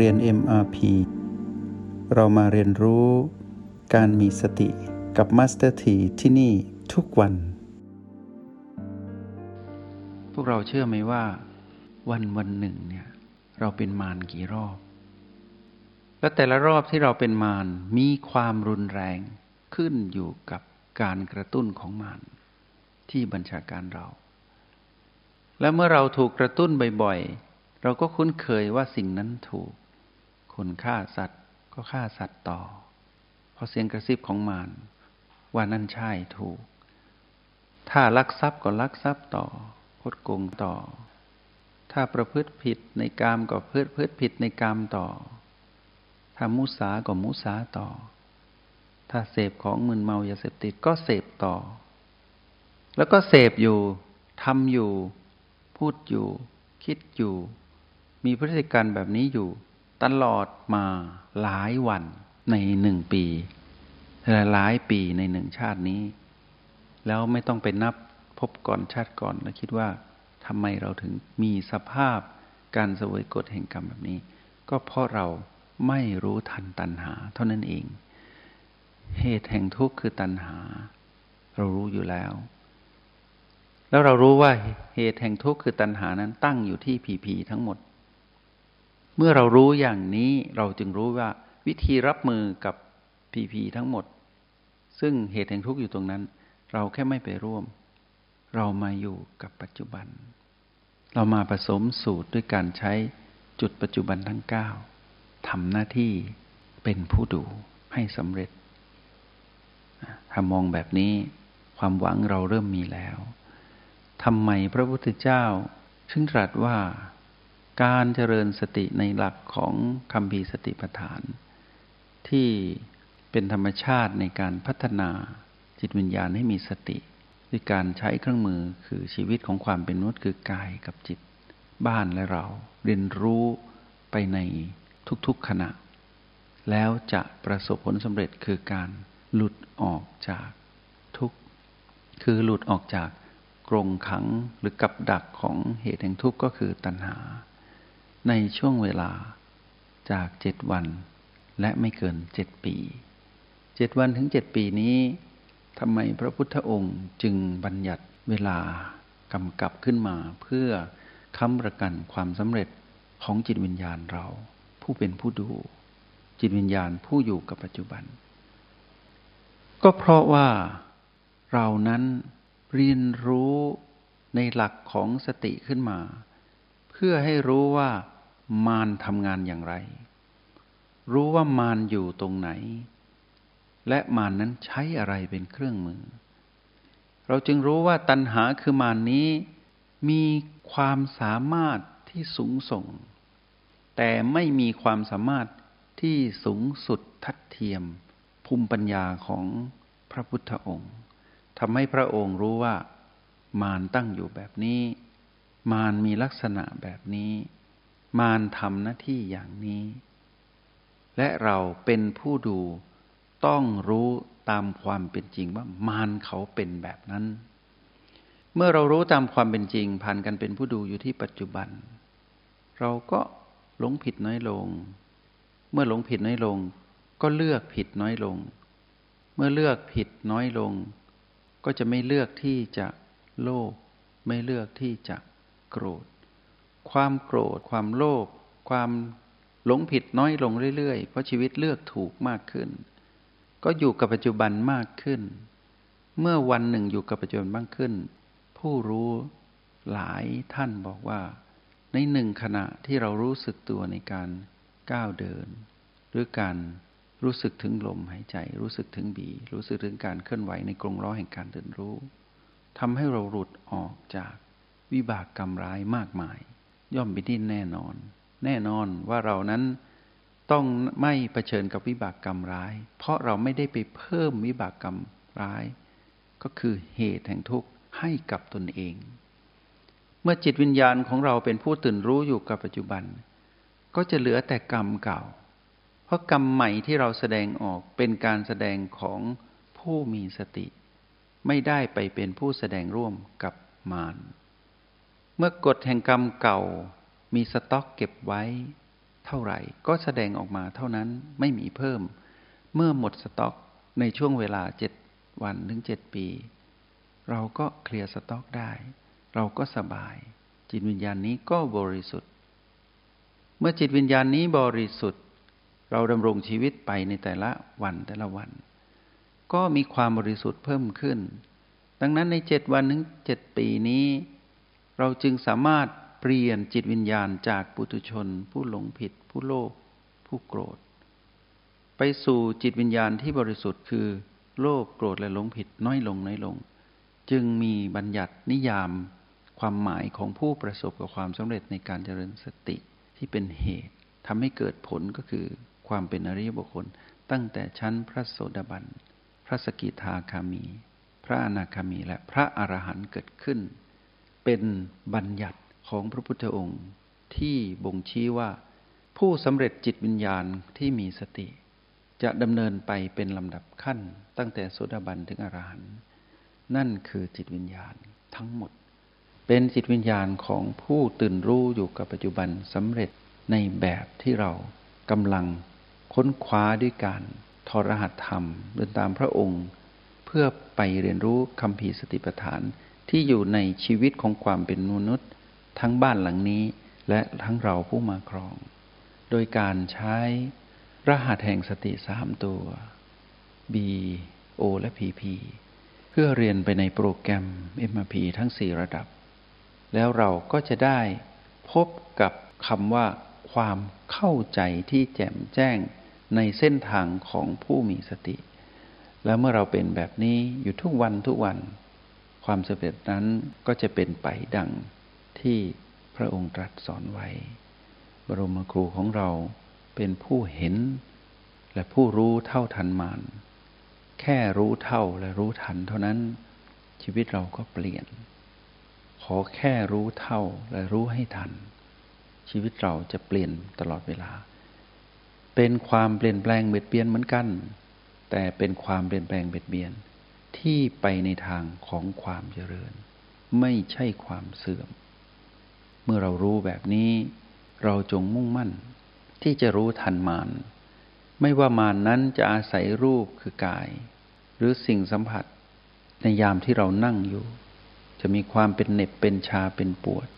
เรียน MRP เรามาเรียนรู้การมีสติกับ Master T ที่ที่นี่ทุกวัน พวกเราเชื่อไหมว่า วันวันหนึ่งเนี่ย เราเป็นมารกี่รอบ และแต่ละรอบที่เราเป็นมารมีความรุนแรงขึ้นอยู่กับการกระตุ้นของมารที่บัญชาการเรา และเมื่อเราถูกกระตุ้นบ่อยๆ เราก็คุ้นเคยว่าสิ่งนั้นถูก คนฆ่าสัตว์ก็ฆ่าสัตว์ต่อ เพราะเสียงกระซิบของมารว่านั่นใช่ถูก ถ้าลักทรัพย์ก็ลักทรัพย์ต่อคดโกงต่อ ถ้าประพฤติผิดในกามก็พฤติพฤติผิดในกามต่อ ถ้ามุสาก็มุสาต่อ ถ้าเสพของมึนเมายาเสพติดก็เสพต่อ แล้วก็เสพอยู่ทำอยู่ พูดอยู่ คิดอยู่ มีพฤติการแบบนี้อยู่ ตลอดมาหลายวันในหนึ่งปีหลายปีในหนึ่งชาตินี้ แล้วไม่ต้องไปนับพบก่อนชาติก่อนแล้วคิดว่าทำไมเราถึงมีสภาพการสวยกฎแห่งกรรมแบบนี้ ก็เพราะเราไม่รู้ทันตัณหา เท่านั้นเอง เหตุแห่งทุกข์คือตัณหา เรารู้อยู่แล้ว แล้วเรารู้ว่าเหตุแห่งทุกข์คือตัณหานั้นตั้งอยู่ที่ผีผีทั้งหมด เมื่อเรารู้อย่างนี้เราจึงรู้ว่าวิธีรับมือกับพีพีทั้งหมด ซึ่งเหตุแห่งทุกข์อยู่ตรงนั้น เราแค่ไม่ไปร่วม เรามาอยู่กับปัจจุบัน เรามาผสมสูตรด้วยการใช้จุดปัจจุบันทั้งเก้าทำหน้าที่เป็นผู้ดูให้สำเร็จถ้ามองแบบนี้ความหวังเราเริ่มมีแล้วทำไมพระพุทธเจ้าถึงตรัสว่า การเจริญสติในหลักของคำพีสติปัฏฐาน ที่เป็นธรรมชาติในการพัฒนาจิตวิญญาณให้มีสติด้วยการใช้เครื่องมือคือชีวิตของความเป็นนุษย์คือกายกับจิต บ้านและเราเรียนรู้ไปในทุกๆขณะ แล้วจะประสบผลสำเร็จคือการหลุดออกจากทุกคือหลุดออกจากกรงขังหรือกับดักของเหตุแห่งทุกข์ก็คือตัณหา ในช่วงเวลาจากเจ็ดวัน และไม่เกินเจ็ดปีเจ็ดวันถึงเจ็ดปีนี้ทำไมพระพุทธองค์จึงบัญญัติเวลากำกับขึ้นมา เพื่อค้ำประกันความสำเร็จของจิตวิญญาณเรา ผู้เป็นผู้ดู จิตวิญญาณผู้อยู่กับปัจจุบัน ก็เพราะว่าเรานั้นเรียนรู้ในหลักของสติขึ้นมา เพื่อให้รู้ว่า มารทำงานอย่างไร รู้ว่ามารอยู่ตรงไหน และมารนนั้นใช้อะไรเป็นเครื่องมือ เราจึงรู้ว่าตัณหาคือมารนนี้ มีความสามารถที่สูงส่ง แต่ไม่มีความสามารถที่สูงสุดทัดเทียม ภูมิปัญญาของพระพุทธองค์ทำให้พระองค์รู้ว่ามารตั้งอยู่แบบนี้ มารมีลักษณะแบบนี้ มารทำหน้าที่อย่างนี้ และเราเป็นผู้ดูต้องรู้ตามความเป็นจริงว่ามารเขาเป็นแบบนั้น เมื่อเรารู้ตามความเป็นจริง ผ่านกันเป็นผู้ดูอยู่ที่ปัจจุบัน เราก็หลงผิดน้อยลง เมื่อหลงผิดน้อยลง ก็เลือกผิดน้อยลง เมื่อเลือกผิดน้อยลง ก็จะไม่เลือกที่จะโลภไม่เลือกที่จะโกรธ ความโกรธ ความโลภความหลงผิดน้อยลงเรื่อยๆ เพราะชีวิตเลือกถูกมากขึ้น ก็อยู่กับปัจจุบันมากขึ้น เมื่อวันหนึ่งอยู่กับปัจจุบันมากขึ้น ผู้รู้หลายท่านบอกว่า ในหนึ่งขณะที่เรารู้สึกตัวในการก้าวเดิน หรือการรู้สึกถึงลมหายใจ รู้สึกถึงบี รู้สึกถึงการเคลื่อนไหวในกรงล้อแห่งการเดินรู้ทำให้เราหลุดออกจากวิบากกรรมร้ายมากมาย ย่อมเป็นที่แน่นอน แน่นอนว่าเรานั้นต้องไม่เผชิญกับวิบากกรรมร้าย เพราะเราไม่ได้ไปเพิ่มวิบากกรรมร้าย ก็คือเหตุแห่งทุกข์ให้กับตนเอง เมื่อจิตวิญญาณของเราเป็นผู้ตื่นรู้อยู่กับปัจจุบัน ก็จะเหลือแต่กรรมเก่า เพราะกรรมใหม่ที่เราแสดงออกเป็นการแสดงของผู้มีสติ ไม่ได้ไปเป็นผู้แสดงร่วมกับมาร เมื่อกฎแห่งกรรมเก่ามีสต็อกเก็บไว้ เท่าไหร่ก็แสดงออกมาเท่านั้นไม่มีเพิ่ม เมื่อหมดสต็อกในช่วงเวลาเจ็ดวันถึงเจ็ดปี เราก็เคลียร์สต็อกได้ เราก็สบาย จิตวิญญาณนี้ก็บริสุทธิ์ เมื่อจิตวิญญาณนี้บริสุทธิ์ เราดำรงชีวิตไปในแต่ละวันแต่ละวัน ก็มีความบริสุทธิ์เพิ่มขึ้น ดังนั้นในเจ็ดวันถึงเจ็ดปีนี้ เราจึงสามารถเปลี่ยนจิตวิญญาณจากปุถุชน ผู้หลงผิด ผู้โลภผู้โกรธ ไปสู่จิตวิญญาณที่บริสุทธิ์คือ โลภโกรธและหลงผิดน้อยลงน้อยลง จึงมีบัญญัตินิยามความหมายของผู้ประสบกับความสำเร็จในการเจริญสติที่เป็นเหตุทำให้เกิดผลก็คือความเป็นอริยบุคคล ตั้งแต่ชั้นพระโสดาบัน พระสกิทาคามี พระอนาคามีและพระอรหันต์เกิดขึ้น เป็นบัญญัติของพระพุทธองค์ ที่บ่งชี้ว่า ผู้สำเร็จจิตวิญญาณที่มีสติ จะดำเนินไปเป็นลำดับขั้น ตั้งแต่โสดาบันถึงอรหันต์นั่นคือจิตวิญญาณทั้งหมด เป็นจิตวิญญาณของผู้ตื่นรู้อยู่กับปัจจุบันสำเร็จในแบบที่เรากำลังค้นคว้าด้วยการทอรหัสธรรมเดินตามพระองค์ เพื่อไปเรียนรู้คำพีสติปัฏฐาน ที่อยู่ในชีวิตของความเป็นมนุษย์ ทั้งบ้านหลังนี้ และทั้งเราผู้มาครอง โดยการใช้รหัสแห่งสติสามตัว B O และ PP เพื่อเรียนไปในโปรแกรม MRP ทั้ง 4 ระดับ แล้วเราก็จะได้พบกับคำว่าความเข้าใจที่แจ่มแจ้งในเส้นทางของผู้มีสติ แล้วเมื่อเราเป็นแบบนี้อยู่ทุกวันทุกวัน ความสำเร็จนั้นก็จะเป็นไปดังที่พระองค์ตรัสสอนไว้ บรมครูของเราเป็นผู้เห็น และผู้รู้เท่าทันมานแค่รู้เท่าและรู้ทันเท่านั้น ชีวิตเราก็เปลี่ยน ขอแค่รู้เท่าและรู้ให้ทัน ชีวิตเราจะเปลี่ยนตลอดเวลา เป็นความเปลี่ยนแปลงเบียดเบียนเหมือนกัน แต่เป็นความเปลี่ยนแปลงเบียดเบียน ที่ไปในทางของความเจริญ ไม่ใช่ความเสื่อม เมื่อเรารู้แบบนี้ เราจงมุ่งมั่น ที่จะรู้ทันมานไม่ว่ามานนั้นจะอาศัยรูปคือกาย หรือสิ่งสัมผัส ในยามที่เรานั่งอยู่ จะมีความเป็นเหน็บเป็นชาเป็นปวด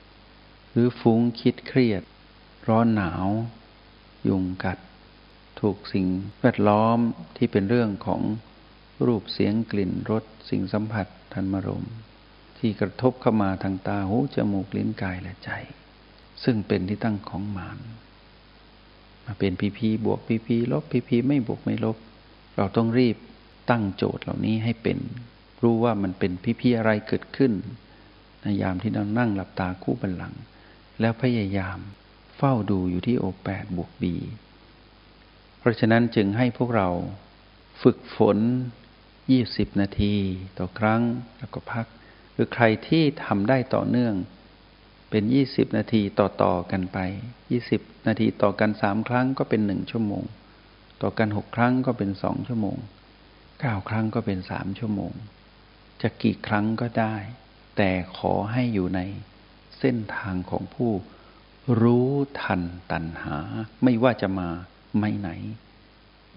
หรือฟุ้งคิดเครียด ร้อนหนาว ยุงกัด ถูกสิ่งแวดล้อมที่เป็นเรื่องของ รูปเสียงกลิ่นรสสิ่งสัมผัสทันมรม ที่กระทบเข้ามาทางตาหูจมูกลิ้นกายและใจ ซึ่งเป็นที่ตั้งของมารมาเป็นพีพีบวกพีพีลบพีพีไม่บวกไม่ลบ เราต้องรีบตั้งโจทย์เหล่านี้ให้เป็น รู้ว่ามันเป็นพีพีอะไรเกิดขึ้นในยามที่เรานั่งหลับตาคู่บันหลัง แล้วพยายามเฝ้าดูอยู่ที่โอแปดบวกบีเพราะฉะนั้นจึงให้พวกเราฝึกฝน ยี่สิบนาทีต่อครั้งแล้วก็พักหรือใครที่ทำได้ต่อเนื่อง เป็นยี่สิบนาทีต่อต่อกันไปยี่สิบนาทีต่อกันสามครั้งก็เป็นหนึ่งชั่วโมง ต่อกันหกครั้งก็เป็นสองชั่วโมงเก้าครั้งก็เป็นสามชั่วโมง จะกี่ครั้งก็ได้ แต่ขอให้อยู่ในเส้นทางของผู้รู้ทันตัณหา ไม่ว่าจะมาไม่ไหน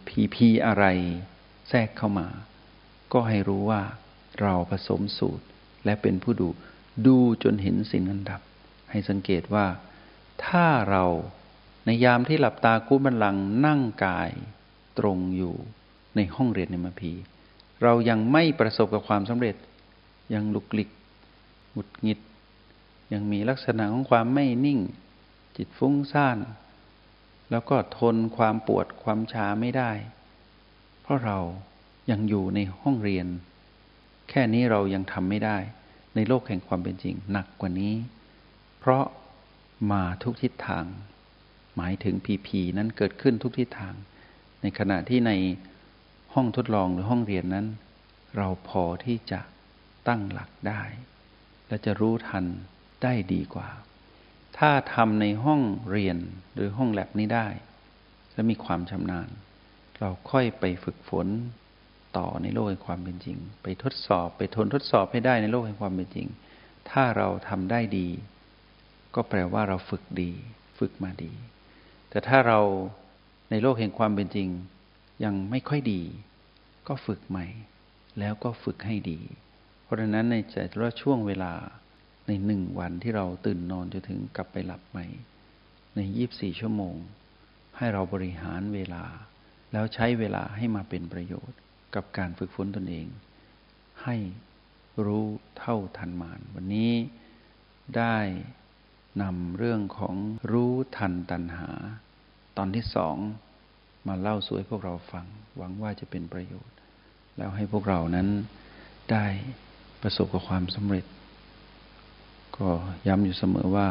พีพีอะไรแทรกเข้ามา ก็ให้รู้ว่าเราผสมสูตรและเป็นผู้ดู ดูจนเห็นสิ่งนั้นดับ ให้สังเกตว่า ถ้าเราในยามที่หลับตากู้บันลังนั่งกายตรงอยู่ในห้องเรียนในมาพีเรายังไม่ประสบกับความสำเร็จ ยังลุกลิกหงุดหงิด ยังมีลักษณะของความไม่นิ่ง จิตฟุ้งซ่าน แล้วก็ทนความปวดความชาไม่ได้ เพราะเรา ยังอยู่ในห้องเรียน แค่นี้เรายังทำไม่ได้ ในโลกแห่งความเป็นจริงหนักกว่านี้ เพราะมาทุกทิศทาง หมายถึงพีพีนั้นเกิดขึ้นทุกทิศทาง ในขณะที่ในห้องทดลองหรือห้องเรียนนั้น เราพอที่จะตั้งหลักได้ และจะรู้ทันได้ดีกว่า ถ้าทำในห้องเรียนหรือห้องแลบนี้ได้ และมีความชำนาญ เราค่อยไปฝึกฝน ต่อในโลกแห่งความเป็นจริง ไปทดสอบไปทนทดสอบให้ได้ในโลกแห่งความเป็นจริง ถ้าเราทำได้ดี ก็แปลว่าเราฝึกดี ฝึกมาดี แต่ถ้าเราในโลกแห่งความเป็นจริง ยังไม่ค่อยดี ก็ฝึกใหม่ แล้วก็ฝึกให้ดี เพราะฉะนั้นในแต่ละช่วงเวลาในหนึ่งวันที่เราตื่นนอนจนถึงกลับไปหลับใหม่ ในยีิบสี่ชั่วโมง ให้เราบริหารเวลา แล้วใช้เวลาให้มาเป็นประโยชน์ กับการฝึกฝนตนเอง ให้รู้เท่าทันมาน วันนี้ได้นำเรื่องของรู้ทันตัณหา ตอนที่สองมาเล่าสู่ให้พวกเราฟัง หวังว่าจะเป็นประโยชน์ แล้วให้พวกเรานั้นได้ประสบกับความสำเร็จ ก็ย้ำอยู่เสมอว่า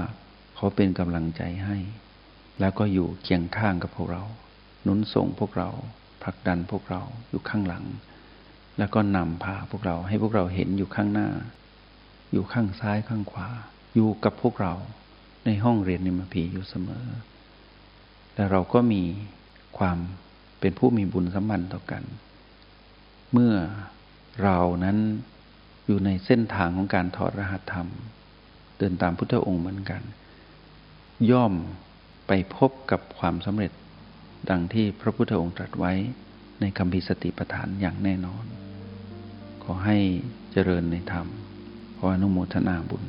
เขาเป็นกำลังใจให้ แล้วก็อยู่เคียงข้างกับพวกเรา หนุนส่งพวกเรา ผลักดันพวกเราอยู่ข้างหลัง แล้วก็นำพาพวกเราให้พวกเราเห็นอยู่ข้างหน้า อยู่ข้างซ้ายข้างขวา อยู่กับพวกเราในห้องเรียนนิมพีอยู่เสมอ แต่เราก็มีความเป็นผู้มีบุญสัมพันธ์ต่อกัน เมื่อเรานั้นอยู่ในเส้นทางของการถอดรหัสธรรม เดินตามพุทธองค์เหมือนกัน ย่อมไปพบกับความสำเร็จ ดังที่พระพุทธองค์ตรัสไว้ในคำพิสติปฐานอย่างแน่นอน ขอให้เจริญในธรรม ขออนุโมทนาบุญ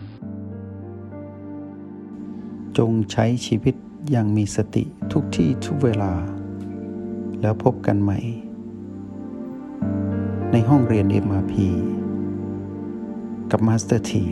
จงใช้ชีวิตอย่างมีสติทุกที่ทุกเวลา แล้วพบกันใหม่ ในห้องเรียน MRP กับ Master T